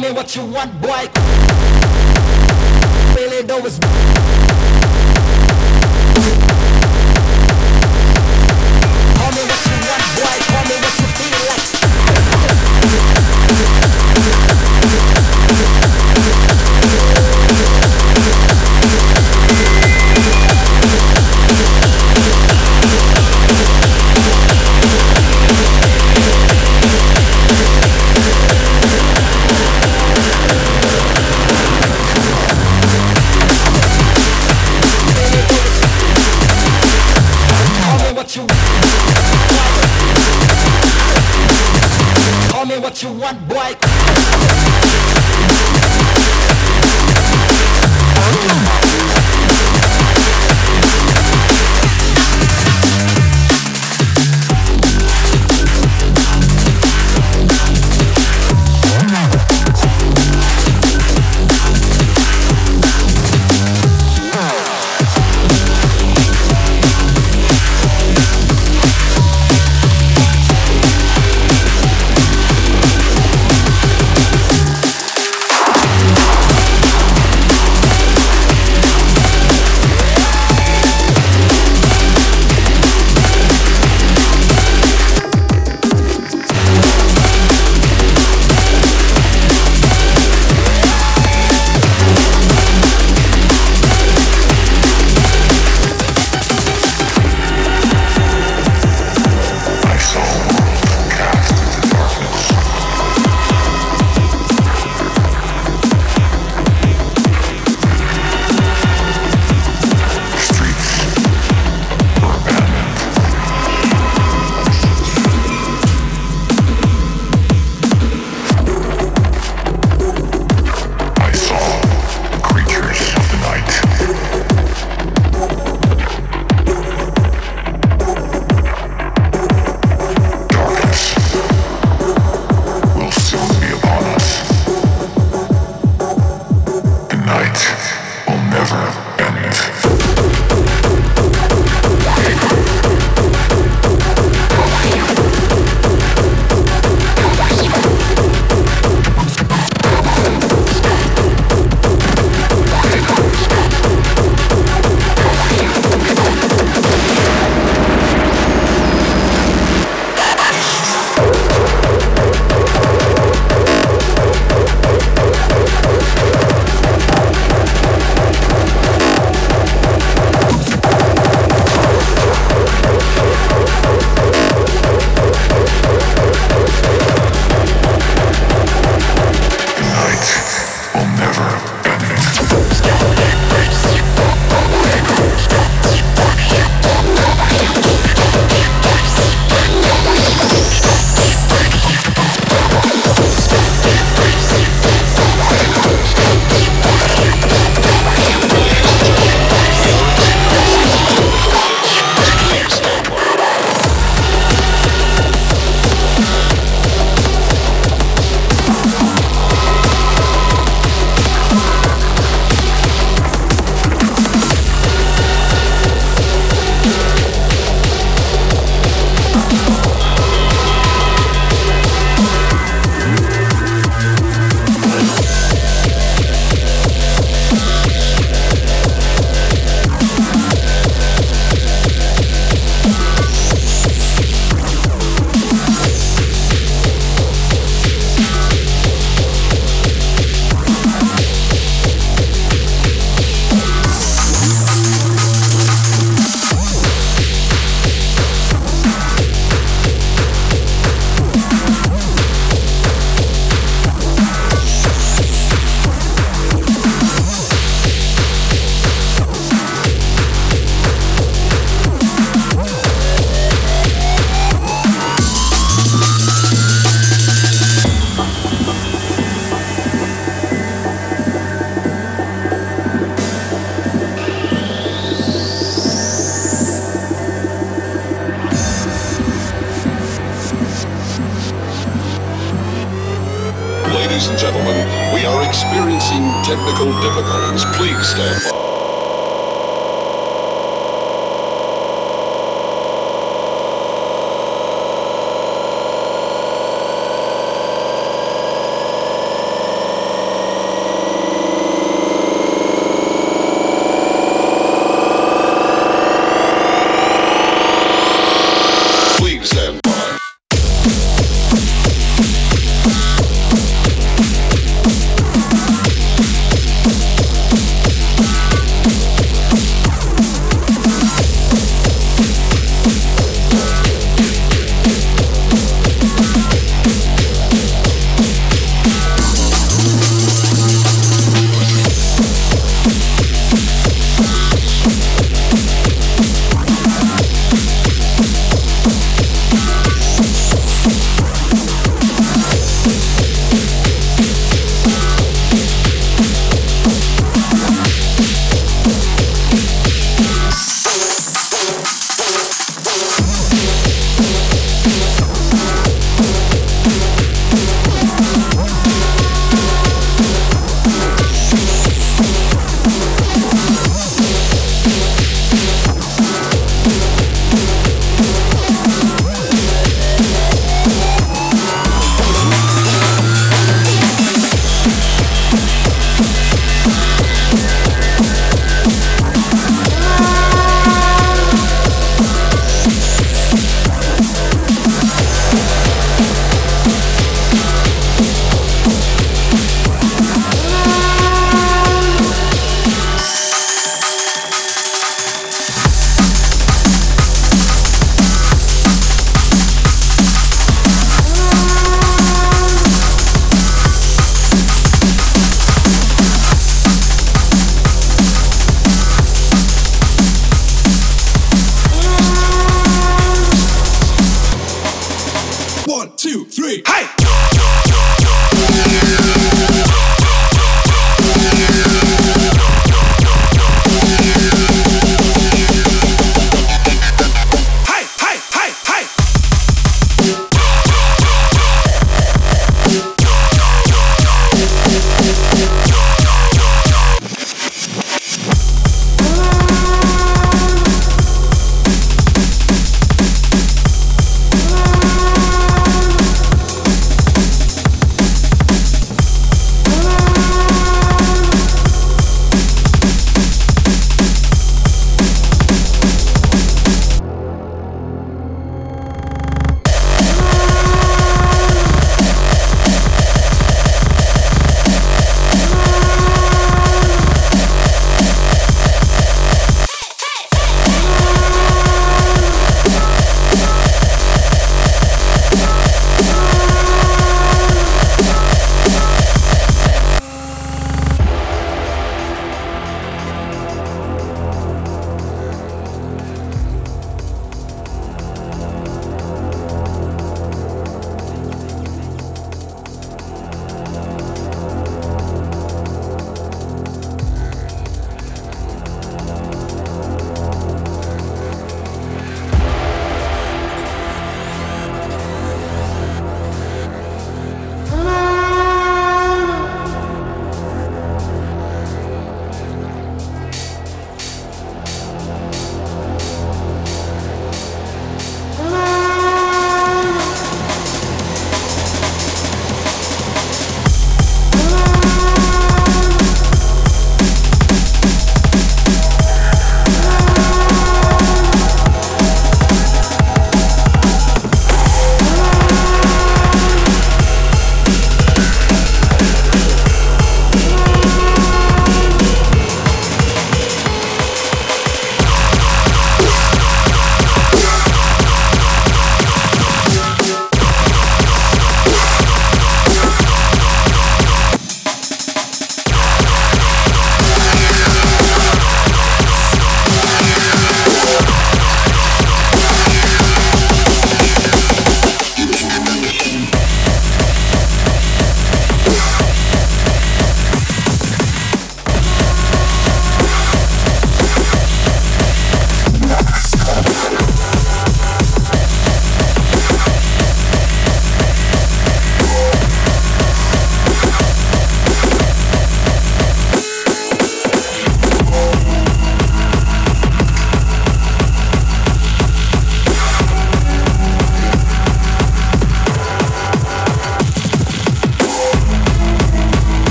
Call me what you want, boy. Really do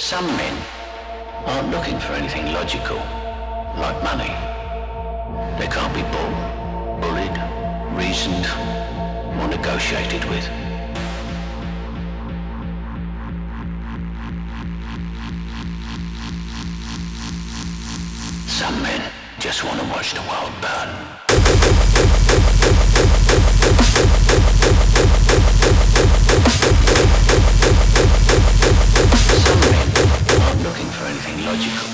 Some men aren't looking for anything logical, like money. They can't be bought, bullied, reasoned, or negotiated with. Some men just want to watch the world burn. logical.